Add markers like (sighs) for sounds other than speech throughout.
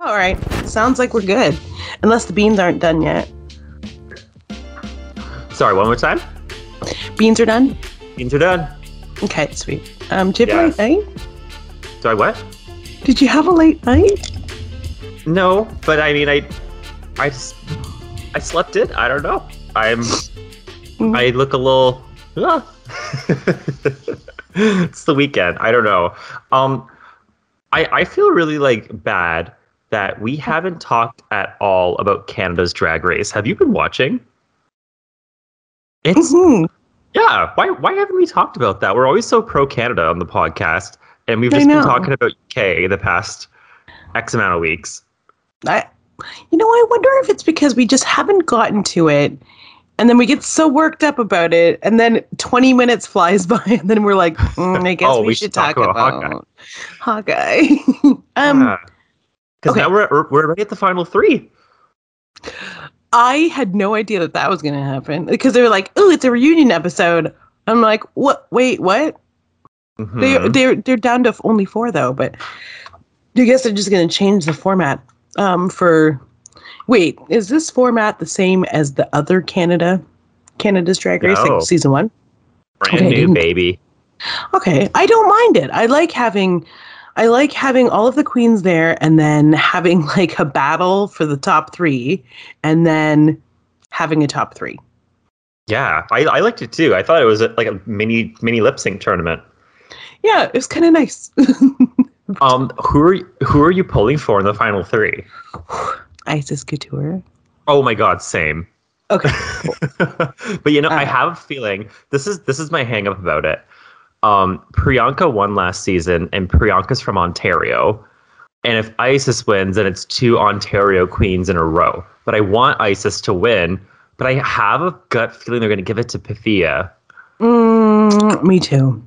All right. Sounds like we're good. Unless the beans aren't done yet. Sorry, one more time. Beans are done? Beans are done. Okay, sweet. Um, did you have Yeah. a late night? Sorry, what? Did you have a late night? No, but I mean, I, I, I slept in. I don't know. I'm, Mhm. I look a little. ah. (laughs) it's the weekend. I don't know. Um, I I feel really like bad that we haven't talked at all about Canada's Drag Race. Have you been watching? It's Mhm. yeah. Why why haven't we talked about that? We're always so pro Canada on the podcast, and we've just been talking about UK the past X amount of weeks. I, you know, I wonder if it's because we just haven't gotten to it. And then we get so worked up about it, and then 20 minutes flies (laughs) by, and then we're like, mm, I guess Oh, we, should talk, about about, Hawkeye. (laughs) um, Because okay. now we're, we're we're already at the final three. I had no idea that that was going to happen because they were like, "Oh, it's a reunion episode." I'm like, "What? Wait, what?" They Mhm. they're they're down to only four though, but I guess they're just going to change the format. Um, for wait, is this format the same as the other Canada Canada's Drag Race No. like season one? Brand okay, new baby. Okay, I don't mind it. I like having. I like having all of the queens there and then having (laughs) like a battle for the top three and then having a top three. Yeah, I, I liked it too. I thought it was a, like a mini mini lip sync tournament. Yeah, it was kind of nice. (laughs) Um, who are you, who are you pulling for in the final three? (sighs) Icesis Couture. Oh my god, same. Okay. (laughs) but you know, I Uh. have a feeling this is this is my hang up about it. Um, Priyanka won last season, and Priyanka's from Ontario. And if Icesis wins, then it's two Ontario queens in a row. But I want Icesis to win. But I have a gut feeling they're going to give it to Pythia. Mm, me too.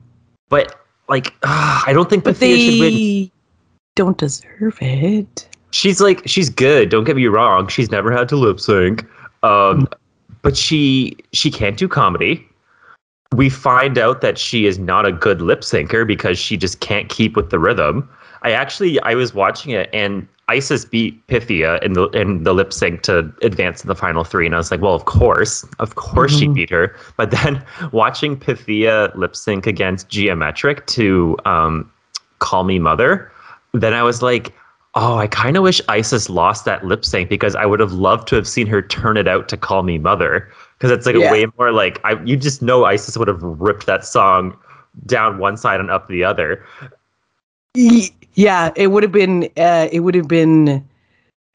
But like, ah, I don't think But Pythia should win. don't deserve it. She's like, she's good. Don't get me wrong. She's never had to lip sync. Um, but she she can't do comedy. We find out that she is not a good lip syncer because she just can't keep with the rhythm. I actually I was watching it and Icesis beat Pythia in the in the lip sync to advance to the final three, and I was like, well, of course, of course she Mhm. beat her. (laughs) But then watching Pythia lip sync against Gia Metric to um, Call Me Mother, then I was like, oh, I kind of wish Icesis lost that lip sync because I would have loved to have seen her turn it out to Call Me Mother because it's like Yeah. a way more like I you just know Icesis would have ripped that song down one side and up the other. Yeah, it would have been. Uh, it would have been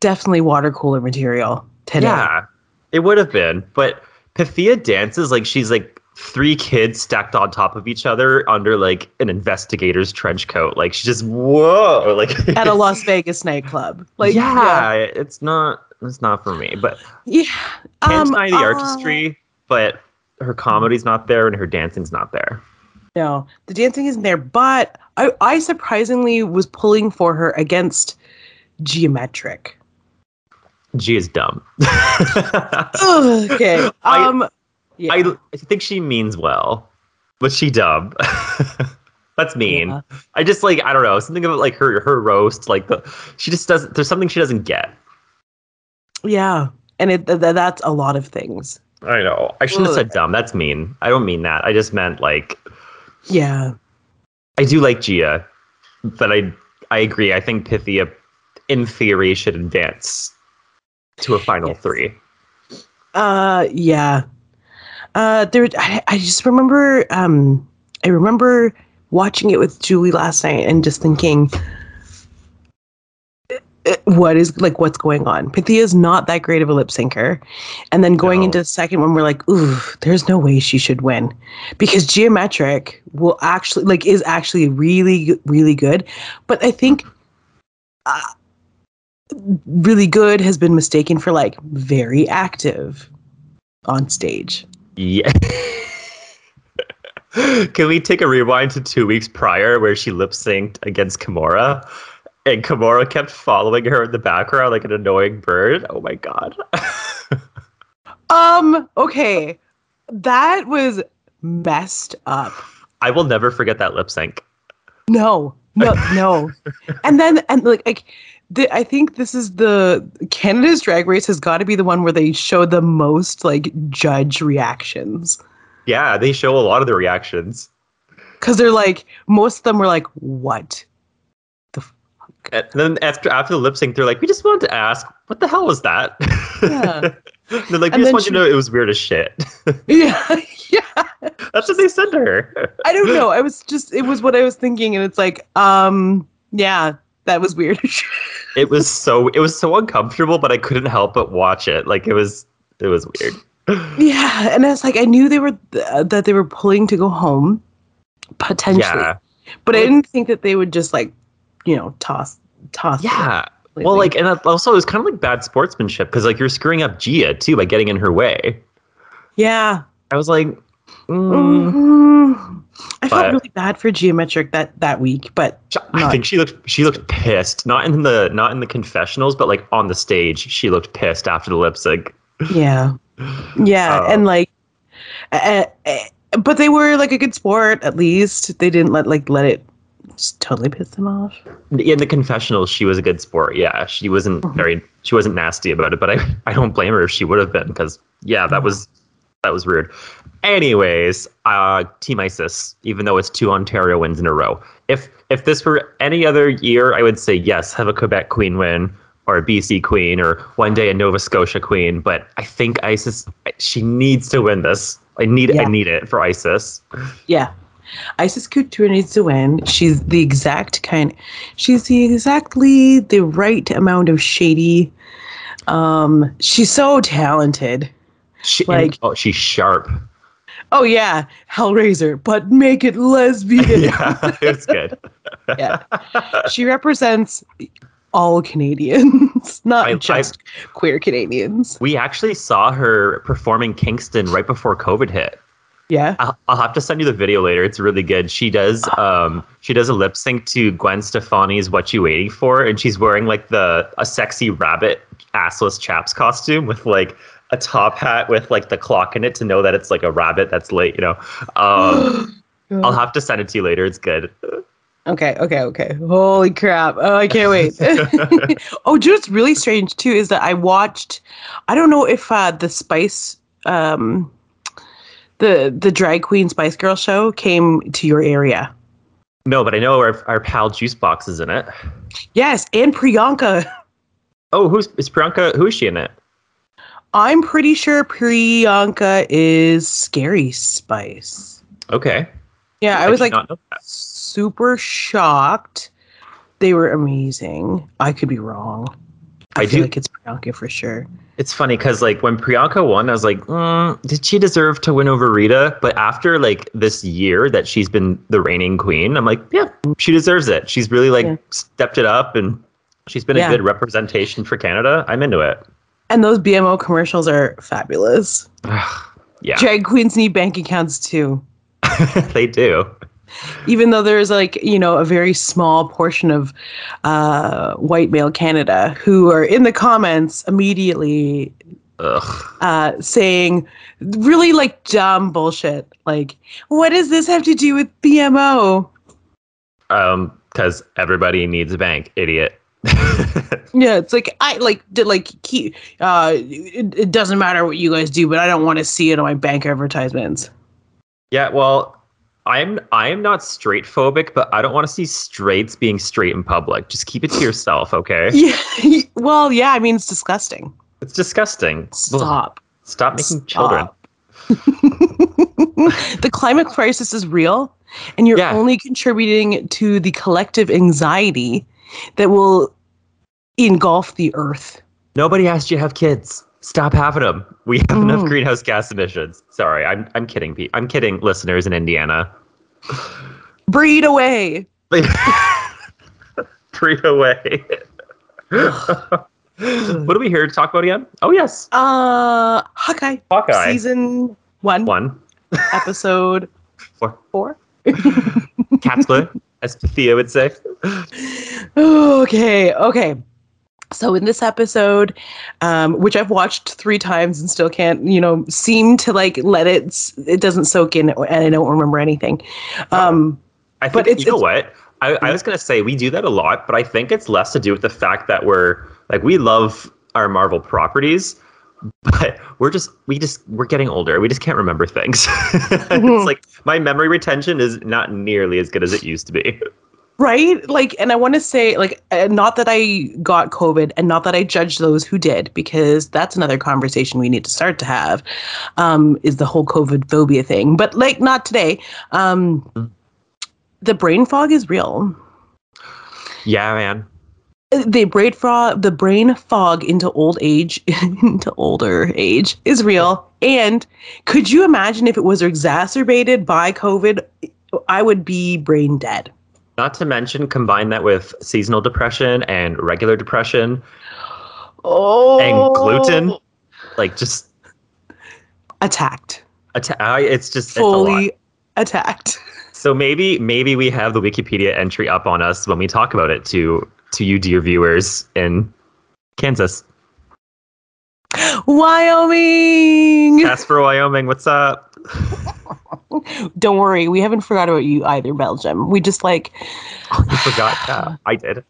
definitely water cooler material today. Yeah, it would have been. But Pythia dances like she's like three kids stacked on top of each other under like an investigator's trench coat. Like she's just whoa, like At a (laughs) Las Vegas nightclub, like yeah, it's not it's not for me. But yeah. Um, deny the uh, artistry, but her comedy's not there and her dancing's not there. No, the dancing isn't there, but I, I surprisingly was pulling for her against Gia Metric. G is dumb. (laughs) Okay. I- Um. yeah. I, I think she means well, but she dumb. (laughs) That's mean. Yeah. I just like I don't know something about like her her roast like the she just doesn't there's something she doesn't get. Yeah, and it th- th- that's a lot of things. I know I shouldn't have said dumb. That's mean. I don't mean that. I just meant like Yeah. I do like Gia, but I I agree. I think Pythia, in theory, should advance to a final Yes. three. Uh. Yeah. Uh. There. I, I just remember. Um. I remember watching it with Julie last night and just thinking. What is like what's going on? Pythia is not that great of a lip syncer, and then going No. into the second one, we're like, "Ooh, there's no way she should win," because Gia Metric will actually like is actually really really good, but I think uh, really good has been mistaken for like very active on stage. Yeah. (laughs) Can we take a rewind to two weeks prior where she lip synced against Kimora? And Kimora kept following her in the background like an annoying bird. Oh my god. (laughs) Um, okay. That was messed up. I will never forget that lip sync. No, No, (laughs) no. and then and like like the, I think this is the Canada's Drag Race has got to be the one where they show the most like judge reactions Yeah, they show a lot of the reactions. because they're like most of them were like what And then after after the lip sync, they're like, "We just wanted to ask, what the hell was that?" Yeah. (laughs) they're like, "We And just want she- you to know it was weird as shit." (laughs) yeah (laughs) yeah That's what they said to her. I don't know I was just it was what I was thinking and it's like um yeah that was weird it was so it was so uncomfortable, but I couldn't help but watch it. Like it was it was weird. yeah and I was like I knew they were th- that they were pulling to go home potentially Yeah, but I didn't think that they would just like you know toss toss yeah. completely. Well, like, and also it was kind of like bad sportsmanship because like you're screwing up Gia too by getting in her way. yeah I was like, mm. Mhm. I felt really bad for Gia Metric that that week, but I Not- think she looked she looked pissed. Not in the not in the confessionals, but like on the stage, she looked pissed after the lip sync. yeah, yeah, Oh. and like, uh, uh, but they were like a good sport. At least they didn't let like let it just totally pissed them off. In the confessional, she was a good sport. Yeah, she wasn't Mhm. very she wasn't nasty about it, but I I don't blame her if she would have been because yeah, that was that was weird. Anyways, uh, Team Icesis, even though it's two Ontario wins in a row. If if this were any other year, I would say yes, have a Quebec Queen win or a BC Queen or one day a Nova Scotia Queen. But I think Icesis she needs to win this. I need Yeah. I need it for Icesis. Yeah. Icesis Couture needs to win. She's the exact kind. She's the exactly the right amount of shady. Um, she's so talented. She, Like- oh, she's sharp. Oh yeah, Hellraiser, but make it lesbian. (laughs) yeah, it's good. (laughs) yeah. She represents all Canadians, (laughs) not I- I- just queer Canadians. We actually saw her performing Kingston right before COVID hit. Yeah. I'll, I'll have to send you the video later. It's really good. She does um she does a lip sync to Gwen Stefani's "What You Waiting For," and she's wearing like the a sexy rabbit assless chaps costume with like a top hat with like the clock in it to know that it's like a rabbit that's late. You know. Um, (gasps) I'll have to send it to you later. It's good. okay, okay, okay. Holy crap. Oh, I can't wait. (laughs) oh, know really strange too is that I watched I don't know if uh the Spice um the the drag queen Spice Girl show came to your area. No, but I know our our pal Juice Boxx is in it. Yes, and Priyanka. (laughs) Oh, who's is Priyanka? Who is she in it? I'm pretty sure Priyanka is Scary Spice. Okay. Yeah, I was like not know that. super shocked. They were amazing. I could be wrong. I, I feel do- like it's Priyanka for sure. It's funny because like when Priyanka won, I was like, mm, did she deserve to win over Rita? But after like this year that she's been the reigning queen, I'm like, yeah, she deserves it. She's really like Yeah. stepped it up and she's been Yeah. a good representation for Canada. I'm into it. And those BMO commercials are fabulous. (sighs) yeah, Drag queens need bank accounts too. (laughs) they do. Even though there's like, you know, a very small portion of uh, white male Canada who are in the comments immediately uh, saying really like dumb bullshit. Like, what does this have to do with BMO? Um, because everybody needs a bank, idiot. (laughs) Yeah, it's like I like did like keep. Uh, it, it doesn't matter what you guys do, but I don't want to see it on my bank advertisements. yeah, well, I'm I'm not straight phobic, but I don't want to see straights being straight in public. Just keep it to yourself, okay? (laughs) Yeah, well, yeah. I mean, it's disgusting. It's disgusting. Stop. Stop making children. (laughs) the climate crisis is real, and you're Yeah. only contributing to the collective anxiety that will engulf the earth. Nobody asked you to have kids. Stop having them. We have enough Mm. greenhouse gas emissions. Sorry, I'm I'm kidding. Pe- I'm kidding, listeners in Indiana. Breed away. (laughs) Breed away. (sighs) what are we here to talk about again? Oh yes, Uh, Hawkeye, Hawkeye. season one, One. (laughs) episode Four. four. Cat's foot, as Thea would say. (laughs) okay, okay. So in this episode, um, which I've watched three times and still can't, you know, seem to like let it, it doesn't soak in, and I don't remember anything. Um, I think But it's- you know it's- what? I, I was gonna say we do that a lot, but I think it's less to do with the fact that we're like we love our Marvel properties, (laughs) but we're just we just we're getting older. We just can't remember things. (laughs) Mm-hmm. it's like my memory retention is not nearly as good as it used to be. (laughs) right? Like and i want to say like uh, not that i got covid and not that i judge those who did because that's another conversation we need to start to have um is the whole covid phobia thing. But like not today. Um the brain fog is real. Yeah, man. Uh, the brain fog the brain fog into old age (laughs) into older age is real. And could you imagine if it was exacerbated by covid i would be brain dead Not to mention combine that with seasonal depression and regular depression oh and gluten. Like just attacked atta- it's just it's fully lot. attacked. So maybe maybe we have the Wikipedia entry up on us when we talk about it to to you dear viewers in Kansas. Wyoming. Casper, Wyoming, what's up? Don't worry, we haven't forgot about you either, Belgium. We just like, You forgot. Yeah, I did.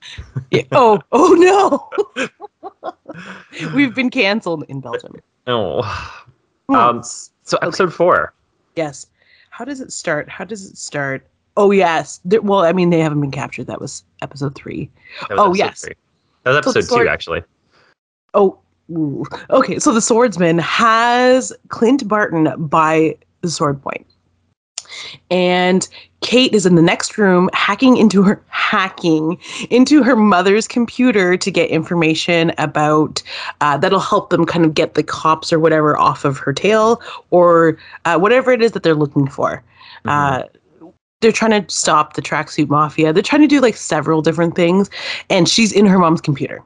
yeah. oh, oh no, we've been canceled in Belgium. Oh. Um so episode 4. yes. How does it start? How does it start? Oh yes. There, well, I mean, they haven't been captured. That was episode three. That was Oh, episode yes. three. That was episode sword- 2 actually. Oh, ooh. okay. So the swordsman has Clint Barton by the sword point. And Kate is in the next room hacking into her hacking into her mother's computer to get information about uh, that'll help them kind of get the cops or whatever off of her tail or uh, whatever it is that they're looking for. Uh, they're trying to stop the tracksuit mafia. They're trying to do like several different things, and she's in her mom's computer.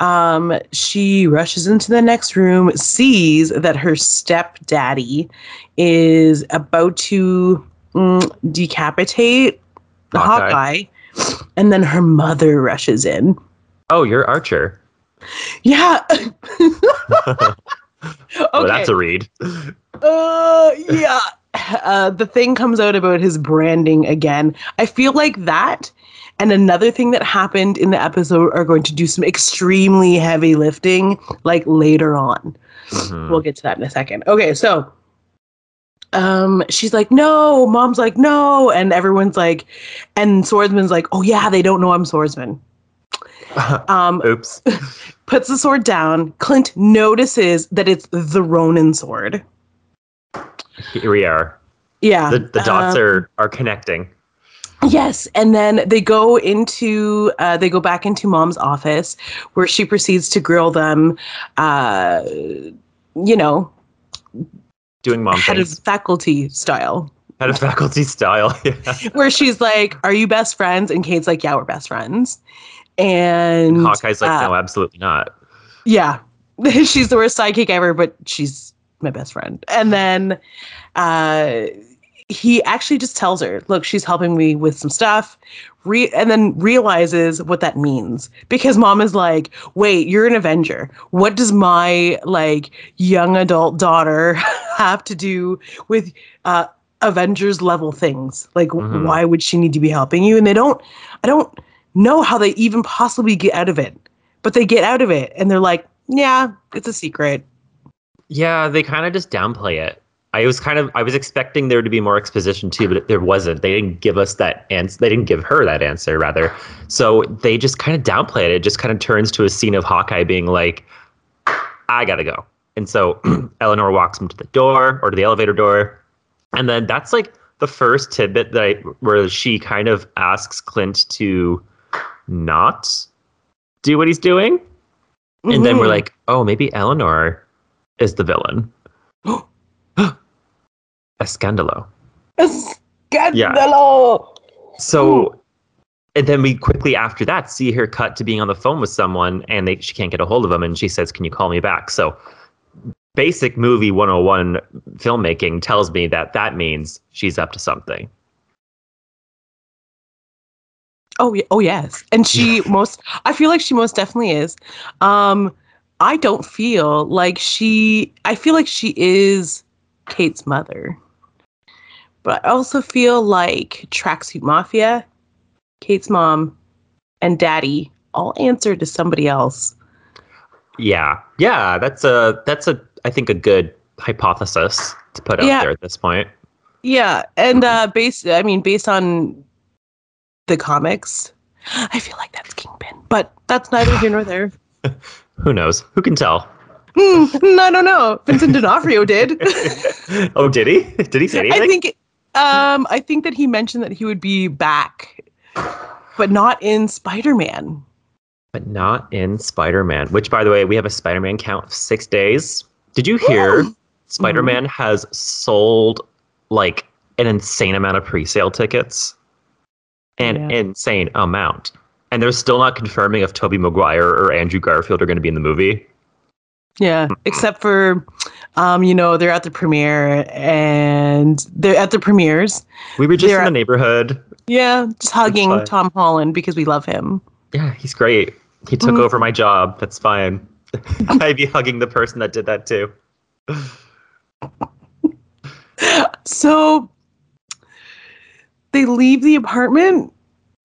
Um, she rushes into the next room, sees that her stepdaddy is about to mm, decapitate the Hawkeye. Hawkeye, and then her mother rushes in. Oh, you're Archer. Yeah. (laughs) (laughs) okay. Oh, that's a read. Uh, yeah. Uh, the thing comes out about his branding again. I feel like that and another thing that happened in the episode are going to do some extremely heavy lifting, like later on. Mhm. We'll get to that in a second. Okay, so um she's like no mom's like no and everyone's like and swordsman's like oh yeah they don't know i'm swordsman (laughs) um Oops. (laughs) puts the sword down clint notices that it's the ronin sword Here we are. yeah The, the dots um, are, are connecting. Yes, and then they go into uh, they go back into mom's office where she proceeds to grill them. Uh, you know, Doing mom head things. of faculty style, Head of faculty style. (laughs) Yeah. where she's like, "Are you best friends?" And Kate's like, "Yeah, we're best friends." And Hawkeye's like, uh, no, absolutely not. Yeah. (laughs) she's the worst sidekick ever, but she's my best friend. And then uh he actually just tells her, look, she's helping me with some stuff. Re- and then realizes what that means because mom is like, wait, you're an Avenger. What does my like young adult daughter (laughs) have to do with uh Avengers level things? Like, Mhm. why would she need to be helping you? And they don't, I don't know how they even possibly get out of it but they get out of it and they're like, yeah, it's a secret. Yeah, they kind of just downplay it. I was kind of I was expecting there to be more exposition too, but there wasn't. They didn't give us that answer. They didn't give her that answer rather. So they just kind of downplay it. It just kind of turns to a scene of Hawkeye being like, "I gotta go," and so (clears throat) Eleanor walks him to the door or to the elevator door, and then that's like the first tidbit that I where she kind of asks Clint to not do what he's doing, and then we're Mhm. like, "Oh, maybe Eleanor is the villain." (gasps) Escandalo. Scandalo! So, and then we quickly after that see her cut to being on the phone with someone, and they she can't get a hold of him, and she says, "Can you call me back?" So, basic movie 101 filmmaking tells me that that means she's up to something. Oh, yeah, oh yes, and she (laughs) most. I feel like she most definitely is. Um, I don't feel like she. I feel like she is Kate's mother, but I also feel like Tracksuit Mafia Kate's mom, and daddy all answer to somebody else. Yeah, yeah, that's a that's a I think a good hypothesis to put out Yeah. there at this point. Yeah, and uh based I mean based on the comics, I feel like that's Kingpin, but that's neither here nor there. (laughs) Who knows? Who can tell? Hmm, (laughs) I don't know. Vincent D'Onofrio did. (laughs) oh, did he? Did he say anything? I think um I think that he mentioned that he would be back, but not in Spider-Man. but not in Spider-Man. Which, by the way, we have a Spider-Man count of six days. Did you hear? Spider-Man has sold like an insane amount of pre-sale tickets, an Yeah. insane amount, and they're still not confirming if Tobey Maguire or Andrew Garfield are going to be in the movie. Yeah, except for um you know, they're at the premiere and they're at the premieres. We were just They're in the neighborhood. Yeah, just hugging. Tom Holland because we love him. Yeah, he's great. He took Mhm. over my job. That's fine. (laughs) I'd be hugging the person that did that too. (laughs) So they leave the apartment.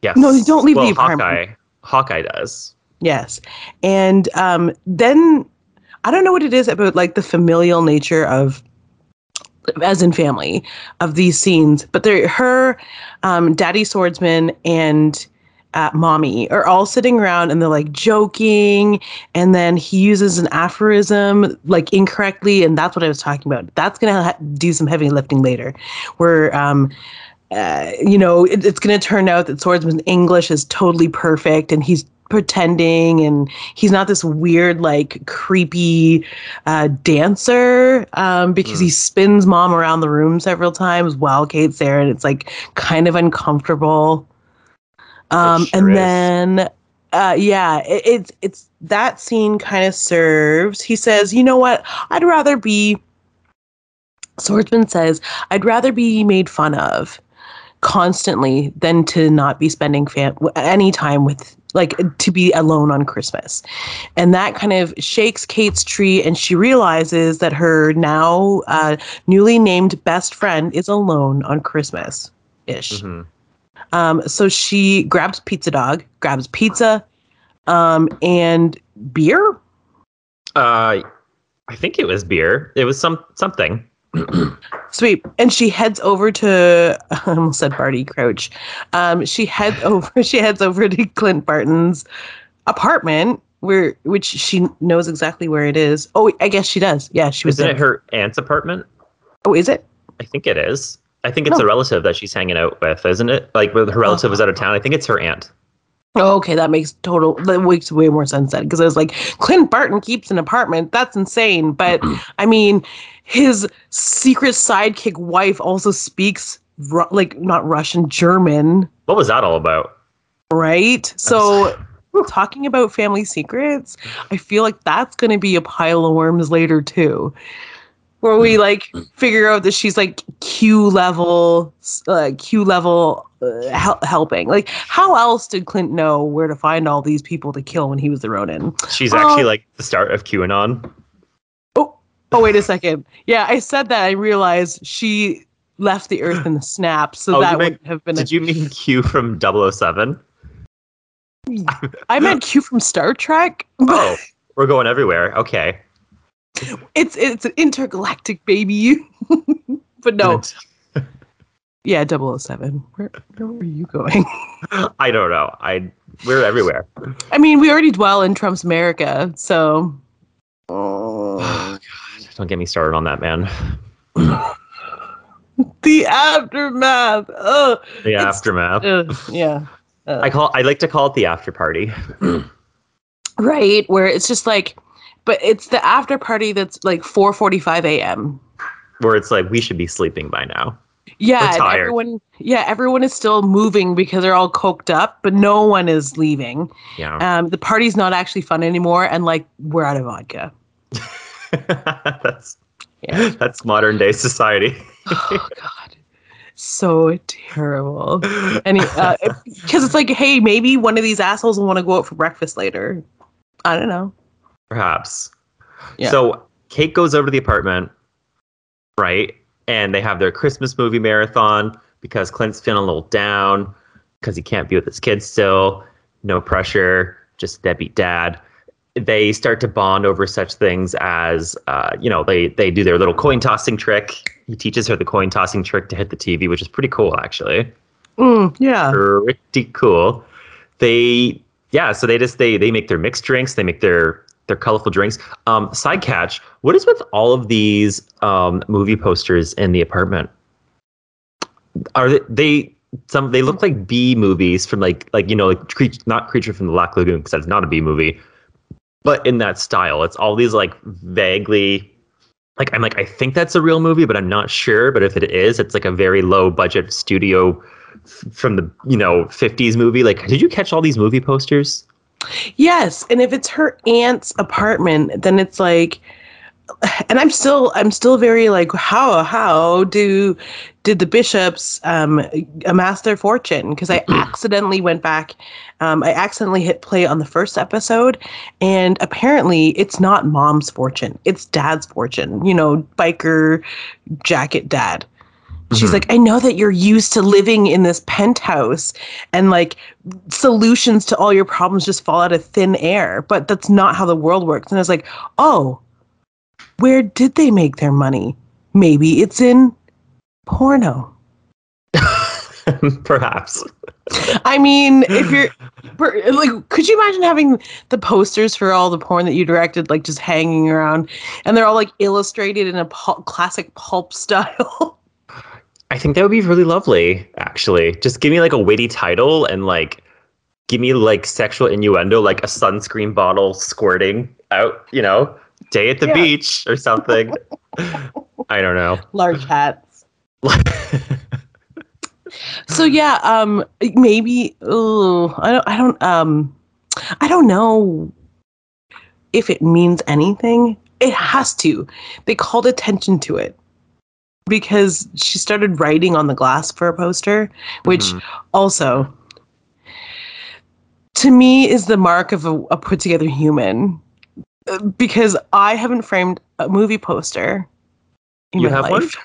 Yes. No, they don't leave well, the apartment. Hawkeye. Hawkeye does. Yes. And um then I don't know what it is about like the familial nature of as in family of these scenes, but they're her, um, daddy swordsman and uh, mommy are all sitting around and they're like joking and then he uses an aphorism like incorrectly and that's what i was talking about that's gonna ha- do some heavy lifting later where um uh, you know it, it's gonna turn out that swordsman's english is totally perfect and he's pretending and he's not this weird like creepy uh, dancer um, because Mm. he spins mom around the room several times while kate's there and it's like kind of uncomfortable um, sure and is. then uh, yeah it, it's it's that scene kind of serves he says you know what i'd rather be swordsman says i'd rather be made fun of constantly than to not be spending fam- any time with like to be alone on christmas and that kind of shakes kate's tree and she realizes that her now uh, newly named best friend is alone on christmas ish Mhm. um, so she grabs pizza dog grabs pizza um, and beer Uh, I think it was beer. It was some something. Sweet. And she heads over to (laughs) I almost said Barty Crouch. Um, she heads (laughs) over she heads over to Clint Barton's apartment where which she knows exactly where it is. Oh, I guess she does. Yeah, she was Isn't there. it her aunt's apartment? Oh, is it? I think it is. I think it's No. a relative that she's hanging out with, isn't it? Like, her relative was out of town. I think it's her aunt. Oh, okay, that makes total that makes way more sense then because I was like, Clint Barton keeps an apartment. That's insane. But I mean, his secret sidekick wife also speaks Ru- like not Russian, German. What was that all about? right? So, (laughs) talking about family secrets, I feel like that's going to be a pile of worms later too, where we like figure out that she's like Q level, uh, Q level uh, hel- helping. Like, how else did Clint know where to find all these people to kill when he was the Ronin? She's actually like the start of QAnon. Oh, oh, wait a second. Yeah, I said that. I realized she left the Earth in the snap, so (gasps) Oh, that would have been. A, Did you mean Q from 007? I meant Q from Star Trek. (laughs) Oh, we're going everywhere. Okay. It's it's an intergalactic baby. (laughs) but no, (laughs) yeah, 007. Where where were you going? I don't know. I we're everywhere. I mean, we already dwell in Trump's America, so (sighs) Oh, God. Don't get me started on that, man. (laughs) the aftermath. Oh, The aftermath. yeah. Uh, I call. I like to call it the after party. (clears throat) right, where it's just like, but it's the after party that's like 4:45 a.m. where it's like we should be sleeping by now. Yeah, everyone. Yeah, everyone is still moving because they're all coked up, but no one is leaving. Yeah. Um, the party's not actually fun anymore, and like we're out of vodka. (laughs) that's Yeah. that's modern day society. (laughs) oh God, so terrible. And because (laughs) it's like, hey, maybe one of these assholes will want to go out for breakfast later. I don't know. Perhaps. Yeah. So Kate goes over to the apartment, right? And they have their Christmas movie marathon because Clint's feeling a little down. because he can't be with his kids still. No pressure, just deadbeat dad. They start to bond over such things as, uh, you know, they they do their little coin tossing trick. He teaches her the coin tossing trick to hit the TV, which is pretty cool, actually. Mm, yeah. Pretty cool. They, yeah. So they just they they make their mixed drinks. They make their their colorful drinks. Um, side catch: What is with all of these um, movie posters in the apartment? Are they, they some? They look like B movies from like like you know like not creature from the Black Lagoon because that's not a B movie, but in that style. It's all these like vaguely. Like I'm like I think that's a real movie, but I'm not sure. But if it is, it's like a very low budget studio f- from the you know 50s movie. Like, did you catch all these movie posters? Yes, and if it's her aunt's apartment, then it's like and I'm still I'm still very like how how do did the bishops um, amass their fortune? Because I accidentally went back um, I accidentally hit play on the first episode and apparently it's not mom's fortune it's dad's fortune you know biker jacket dad She's Mhm. like, I know that you're used to living in this penthouse and like solutions to all your problems just fall out of thin air, but that's not how the world works. And I was like, oh, where did they make their money? Maybe it's in porno. (laughs) Perhaps. I mean, if you're like, could you imagine having the posters for all the porn that you directed, like just hanging around, and they're all like illustrated in a pul- classic pulp (laughs) style? I think that would be really lovely, actually. Just give me like a witty title and like give me like sexual innuendo, like a sunscreen bottle squirting out, you know, day at the Yeah. beach or something. I don't know. Large hats. (laughs) So yeah, um, maybe. Oh, I don't. I don't. Um, I don't know if it means anything. It has to. They called attention to it because she started writing on the glass for a poster, which Mhm. also, to me, is the mark of a, a put together human. Because I haven't framed a movie poster. You have one? life.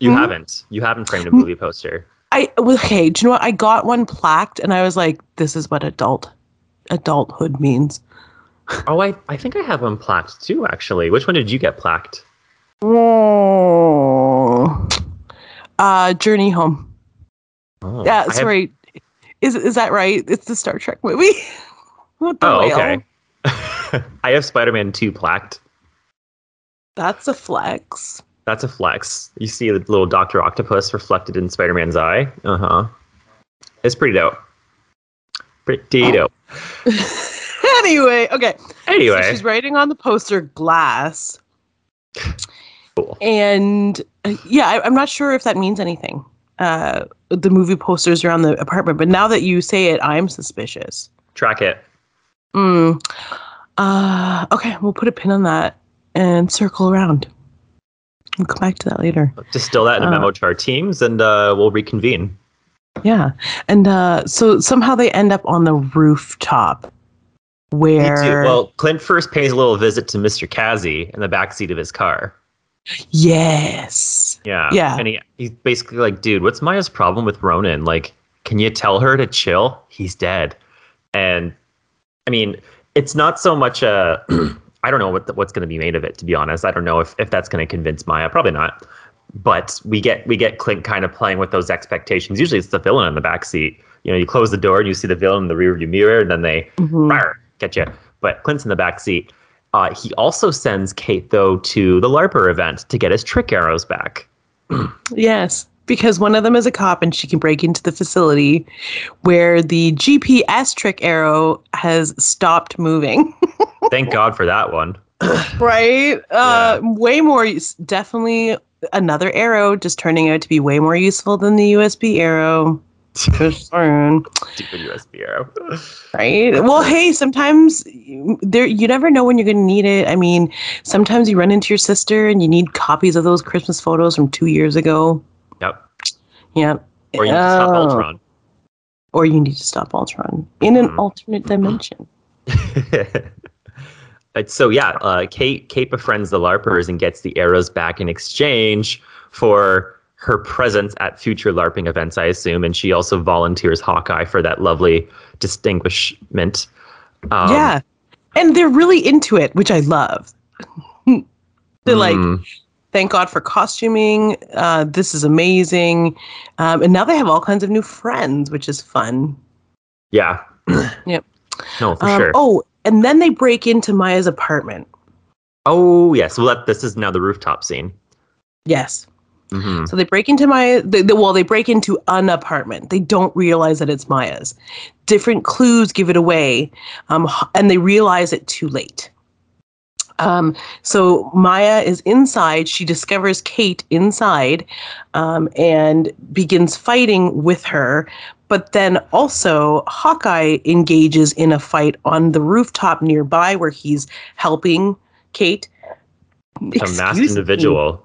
you Mhm. haven't. You haven't framed a movie poster. I well, okay. Do you know what? I got one plaqued, and I was like, "This is what adult adulthood means." Oh, I, I think I have one plaqued too, actually. Which one did you get plaqued? Oh, uh, Journey Home. Oh, Yeah, I have- sorry. Is is that right? It's the Star Trek movie. (laughs) what the oh, whale? okay. (laughs) I have Spider Man 2 plaqued. That's a flex. That's a flex. You see the little Doctor Octopus reflected in Spider Man's eye. Uh huh. It's pretty dope. Pretty dope. (laughs) anyway, okay. Anyway, So she's writing on the poster glass, cool. and uh, yeah, I, I'm not sure if that means anything. Uh, the movie posters around the apartment, but now that you say it, I'm suspicious. Track it. Mm. Uh, okay, we'll put a pin on that and circle around. We'll come back to that later. Distill that in a Uh, memo to our teams, and uh, we'll reconvene. Yeah, and uh, so somehow they end up on the rooftop where. Well, Clint first pays a little visit to Mr. Kazi in the backseat of his car. Yes, Yeah. Yeah. And he, he's basically like, dude, what's Maya's problem with Ronin? Like, can you tell her to chill? He's dead. And I mean, it's not so much a. (clears throat) I don't know what the, what's going to be made of it. To be honest, I don't know if, if that's going to convince Maya. Probably not. But we get we get Clint kind of playing with those expectations. Usually, it's the villain in the backseat. You know, you close the door and you see the villain in the rearview mirror, and then they Mhm. Rawr, get you. But Clint's in the back seat. Uh, he also sends Kate though to the LARPer event to get his trick arrows back. (clears throat) yes, because one of them is a cop and she can break into the facility where the GPS trick arrow has stopped moving. (laughs) Thank God for that one. (clears throat) right? Uh, way more definitely another arrow just turning out to be way more useful than the USB arrow. Just saying. Stupid USB arrow. right? Well, hey, sometimes you- there you never know when you're going to need it. I mean, sometimes you run into your sister and you need copies of those Christmas photos from 2 years ago. Yep. Yep. Or you can stop Oh. Ultron. Or you need to stop Ultron in an Mhm. alternate dimension. (laughs) So yeah, uh, Kate Kate befriends the LARPers and gets the arrows back in exchange for her presence at future LARPing events, I assume, and she also volunteers Hawkeye for that lovely distinguishment. Um, yeah, and they're really into it, which I love. (laughs) they're like, mm. thank God for costuming. Uh, this is amazing, um, and now they have all kinds of new friends, which is fun. Yeah. (clears throat) yep. No, for um, sure. Oh, and then they break into Maya's apartment. Oh yes, well that, this is now the rooftop scene. Yes. Mm-hmm. So they break into Maya. They, they, well, they break into an apartment. They don't realize that it's Maya's. Different clues give it away, um, and they realize it too late. Um, so Maya is inside. She discovers Kate inside, um, and begins fighting with her. But then also Hawkeye engages in a fight on the rooftop nearby, where he's helping Kate. A masked individual.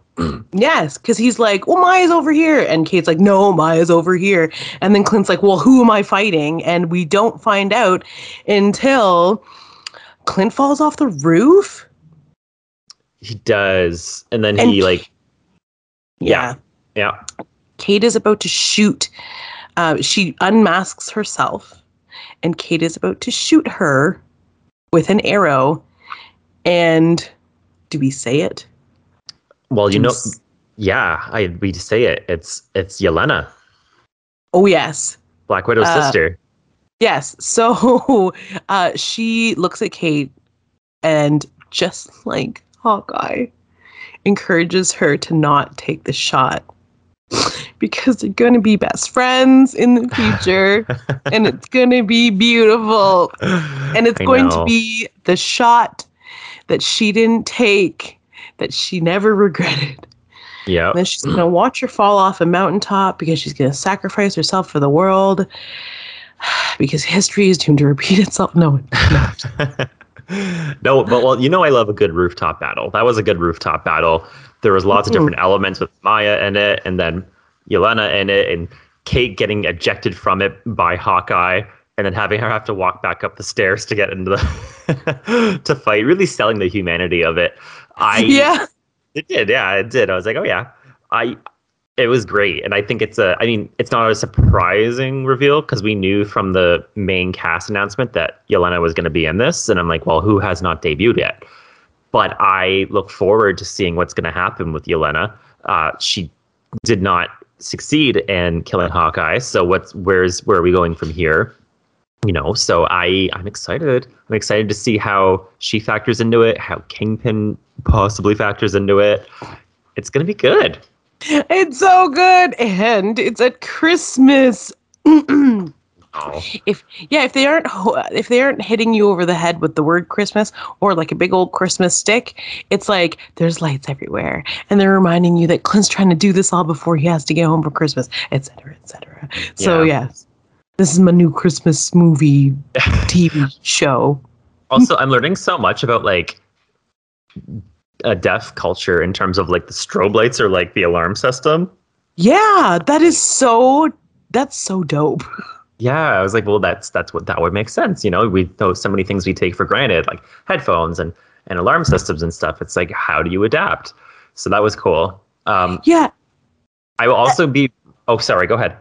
Yes, because he's like, well, Maya's over here. And Kate's like, no, Maya's over here. And then Clint's like, well, who am I fighting? And we don't find out until Clint falls off the roof. He does. And then and he, like, yeah. Yeah. Kate is about to shoot. Uh, she unmasks herself, and Kate is about to shoot her with an arrow. And do we say it? Well, you know, yeah, I we say it. It's it's Yelena. Oh yes, Black Widow's uh, sister. Yes. (laughs) So uh, she looks at Kate and just (laughs) like Hawkeye, encourages her to not take the shot (laughs) because they're going to be best friends in the future and it's going to be beautiful. And it's I going know. to be the shot that she didn't take that she never (laughs) regretted. Yeah. Then she's gonna watch her fall off a mountaintop because she's gonna sacrifice herself for the world. (sighs) Because history is doomed to repeat (laughs) itself. No, (laughs) no, but well, you know, I love a good rooftop battle. That was a good rooftop battle. There was lots mm-hmm. of different elements with Maya in it, and then Yelena in it, and Kate getting ejected from it by Hawkeye, and then having her have to walk back up the stairs to get into the to fight. Really selling the humanity of it. I (laughs) yeah, it did. Yeah, it did. I was like, oh yeah, I. It was great, and I think it's a. I mean, it's not a surprising reveal because we knew from the main cast announcement that Yelena was going to be in this, and I'm like, well, who has not debuted yet? But I look forward to seeing what's going to happen with Yelena. Uh, she did not succeed in killing Hawkeye, so what's where's where are we going from here? You know so i i'm excited. I'm excited to see how she factors into it how kingpin possibly factors into it. It's gonna be good. It's so good and it's at christmas. (clears throat) Oh. if yeah if they aren't if they aren't hitting you over the head with the word christmas or like a big old christmas stick it's like there's lights everywhere and they're reminding you that clint's trying to do this all before he has to get home for christmas etc etc so yeah. yes this is my new Christmas movie (laughs) TV show. Also, I'm learning so much about like a deaf culture in terms of like the strobe lights or like the alarm system. Yeah, that is so that's so dope. (laughs) Yeah, I was like, well, that's that's what that would make sense. You know, we know so many things we take for granted, like headphones and and alarm systems and stuff. It's like, how do you adapt? So that was cool. Um, yeah. I will also be. Oh, sorry. Go ahead.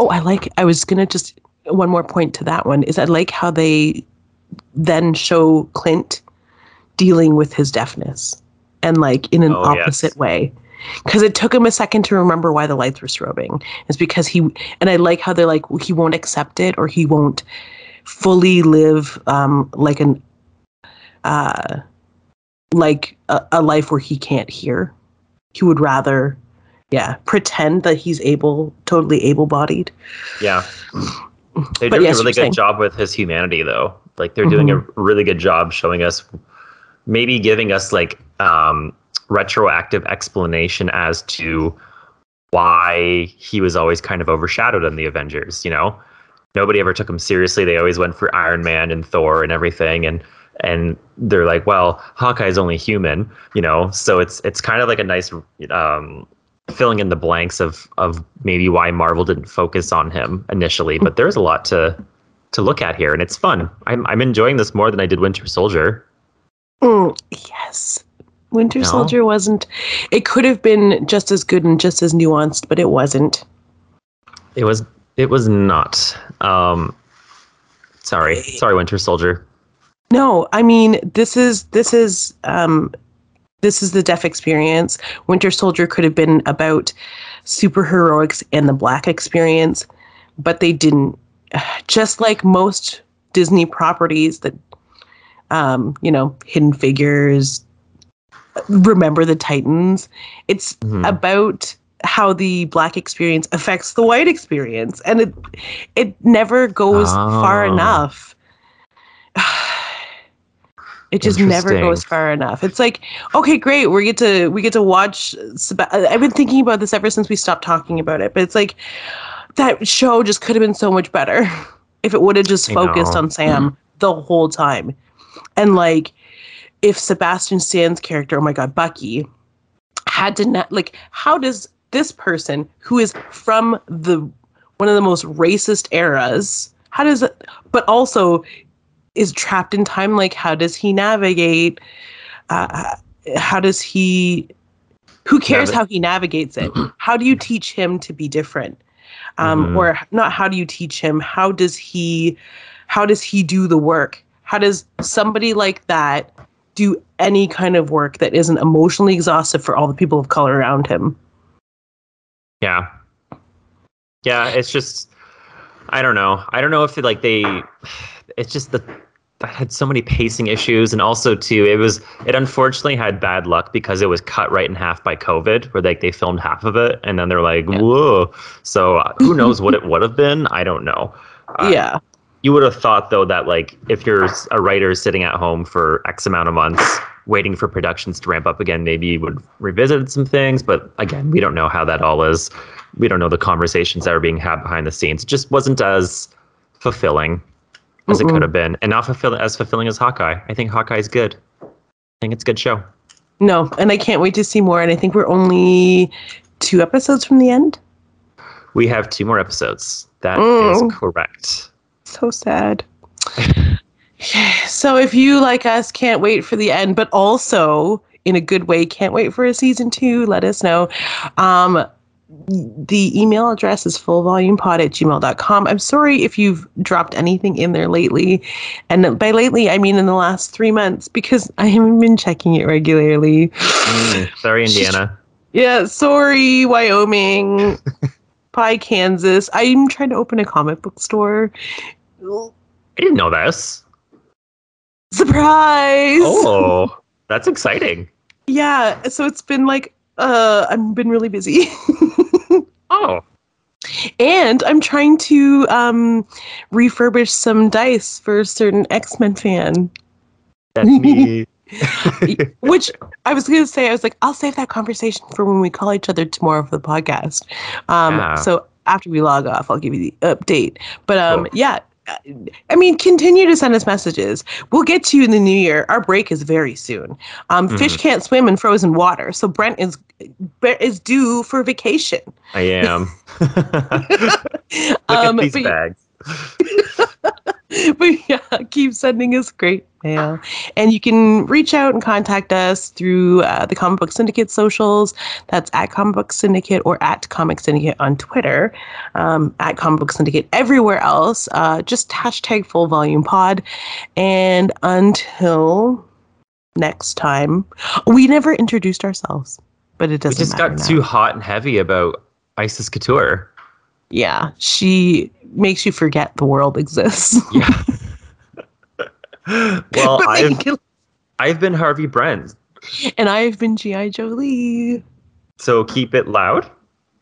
Oh, I like. I was gonna just one more point to that one is I like how they then show Clint dealing with his deafness and like in an oh, opposite yes. way because it took him a second to remember why the lights were strobing. It's because he and I like how they're like he won't accept it or he won't fully live um, like an uh, like a, a life where he can't hear. He would rather yeah pretend that he's able totally able-bodied yeah they're doing yes, a really good saying. job with his humanity though like they're mm-hmm. doing a mm-hmm. really good job showing us maybe giving us like um retroactive explanation as to why he was always kind of overshadowed in the avengers you know nobody ever took him seriously they always went for iron man and thor and everything and and they're like well hawkeye's only human you know so it's it's kind of like a nice um filling in the blanks of of maybe why Marvel didn't focus on him initially. But there's a lot to to look at here, and it's fun. I'm I'm enjoying this more than I did Winter Soldier. Mm, yes, Winter No? Soldier wasn't. It could have been just as good and just as nuanced, but it wasn't. It was it was not. Um sorry. Sorry, Winter Soldier. No, I mean this is this is um this is the deaf experience. Winter Soldier could have been about superheroics and the black experience, but they didn't. (sighs) Just like most Disney properties that um, you know, Hidden Figures, Remember the Titans, it's Mhm. about how the black experience affects the white experience and it it never goes far Oh. enough it just never goes far enough. It's like okay great we get to we get to watch i've been thinking about this ever since we stopped talking about it but it's like that show just could have been so much better (laughs) if it would have just focused on sam the whole time. And like if sebastian stan's character oh my god bucky had to not like how does this person who is from the one of the most racist eras how does it but also is trapped in time like how does he navigate uh, how does he who cares Navi- how he navigates it (clears throat) how do you teach him to be different um, Mhm. or not how do you teach him how does he how does he do the work how does somebody like that do any kind of work that isn't emotionally exhaustive for all the people of color around him Yeah. Yeah, it's just I don't know. I don't know if it, like they it's just the that had so many pacing issues and also too it was it unfortunately had bad luck because it was cut right in half by covid where like they filmed half of it and then they're like Yeah. whoa. So uh, who (laughs) knows what it would have been? I don't know. Uh, yeah. you would have thought though that like if you're a writer sitting at home for x amount of months waiting for productions to ramp up again maybe you would revisit some things but again we don't know how that all is. We don't know the conversations that are being had behind the scenes. It just wasn't as fulfilling as it Mm-mm. could have been and not fulfill- as fulfilling as hawkeye. I think hawkeye's good. I think it's a good show. No and i can't wait to see more and i think we're only two episodes from the end. We have two more episodes. That is Mm. correct. So sad. (sighs) So if you like us can't wait for the end but also in a good way can't wait for a season two let us know. Um the email address is fullvolumepod at gmail.com. I'm sorry if you've dropped anything in there lately. And by lately, I mean in the last three months because I haven't been checking it regularly. Mm, sorry indiana Yeah, sorry, Wyoming. (laughs) Bye, Kansas. I'm trying to open a comic book store. i didn't know this Surprise! oh (laughs) that's exciting Yeah, so it's been like uh I've been really busy. (laughs) oh and I'm trying to um refurbish some dice for a certain X-Men fan. that's me (laughs) Which I was gonna say, I was like, I'll save that conversation for when we call each other tomorrow for the podcast. Um Yeah. so after we log off, I'll give you the update. But um Cool. yeah. I mean, continue to send us messages. We'll get to you in the new year. Our break is very soon. Um, Fish Mm-hmm. can't swim in frozen water, so Brent is is due for vacation. I am. (laughs) (laughs) Look Um, at these but- bags. (laughs) (laughs) but yeah, keep sending us great mail. And you can reach out and contact us through uh, the Comic Book Syndicate socials. That's at Comic Book Syndicate or at Comic Syndicate on Twitter, um, at Comic Book Syndicate everywhere else. Uh, just hashtag full volume pod. And until next time, we never introduced ourselves, but it doesn't We just got now. too hot and heavy about Icesis Couture. Yeah, she makes you forget the world exists. (laughs) Yeah. (laughs) well, I've thank you. I've been Harvey Brent, And I've been G.I. Jolie. so keep it loud.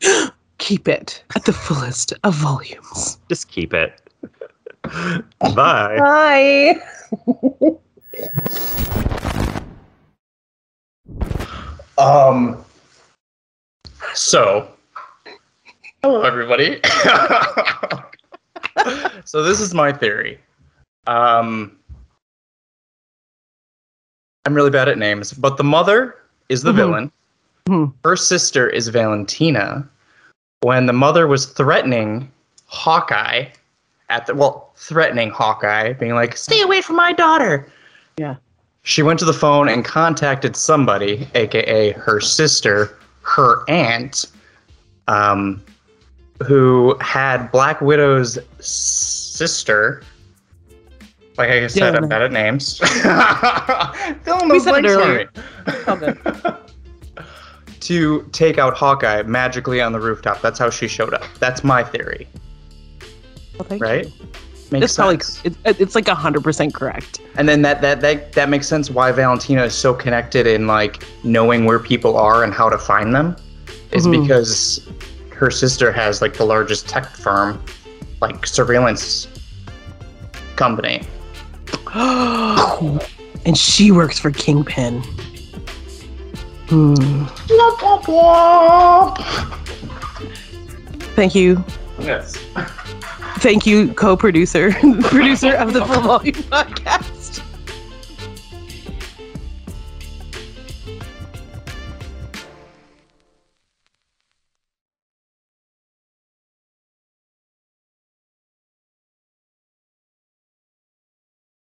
(gasps) Keep it at the fullest of volumes. Just keep it. (laughs) Bye. Bye. Um. So, hello everybody. (laughs) so this is my theory. Um, I'm really bad at names, but the mother is the Mhm. villain. Mhm. Her sister is Valentina. When the mother was threatening Hawkeye at the well, threatening Hawkeye, being like, "Stay away from my daughter." Yeah. she went to the phone and contacted somebody, aka her sister, her aunt, um, who had Black Widow's sister. Like I said, I'm bad at names. (laughs) In We said it earlier. (laughs) to take out Hawkeye magically on the rooftop. That's how she showed up. That's my theory, Well, right? you. Makes probably sense. it, it's like hundred percent correct. And then that, that that that makes sense why Valentina is so connected in like knowing where people are and how to find them is Mhm. because her sister has like the largest tech firm, like surveillance company. (gasps) and she works for Kingpin. Hmm. Thank you. Yes. Thank you, co-producer, (laughs) producer of the Full (laughs) Volume Podcast.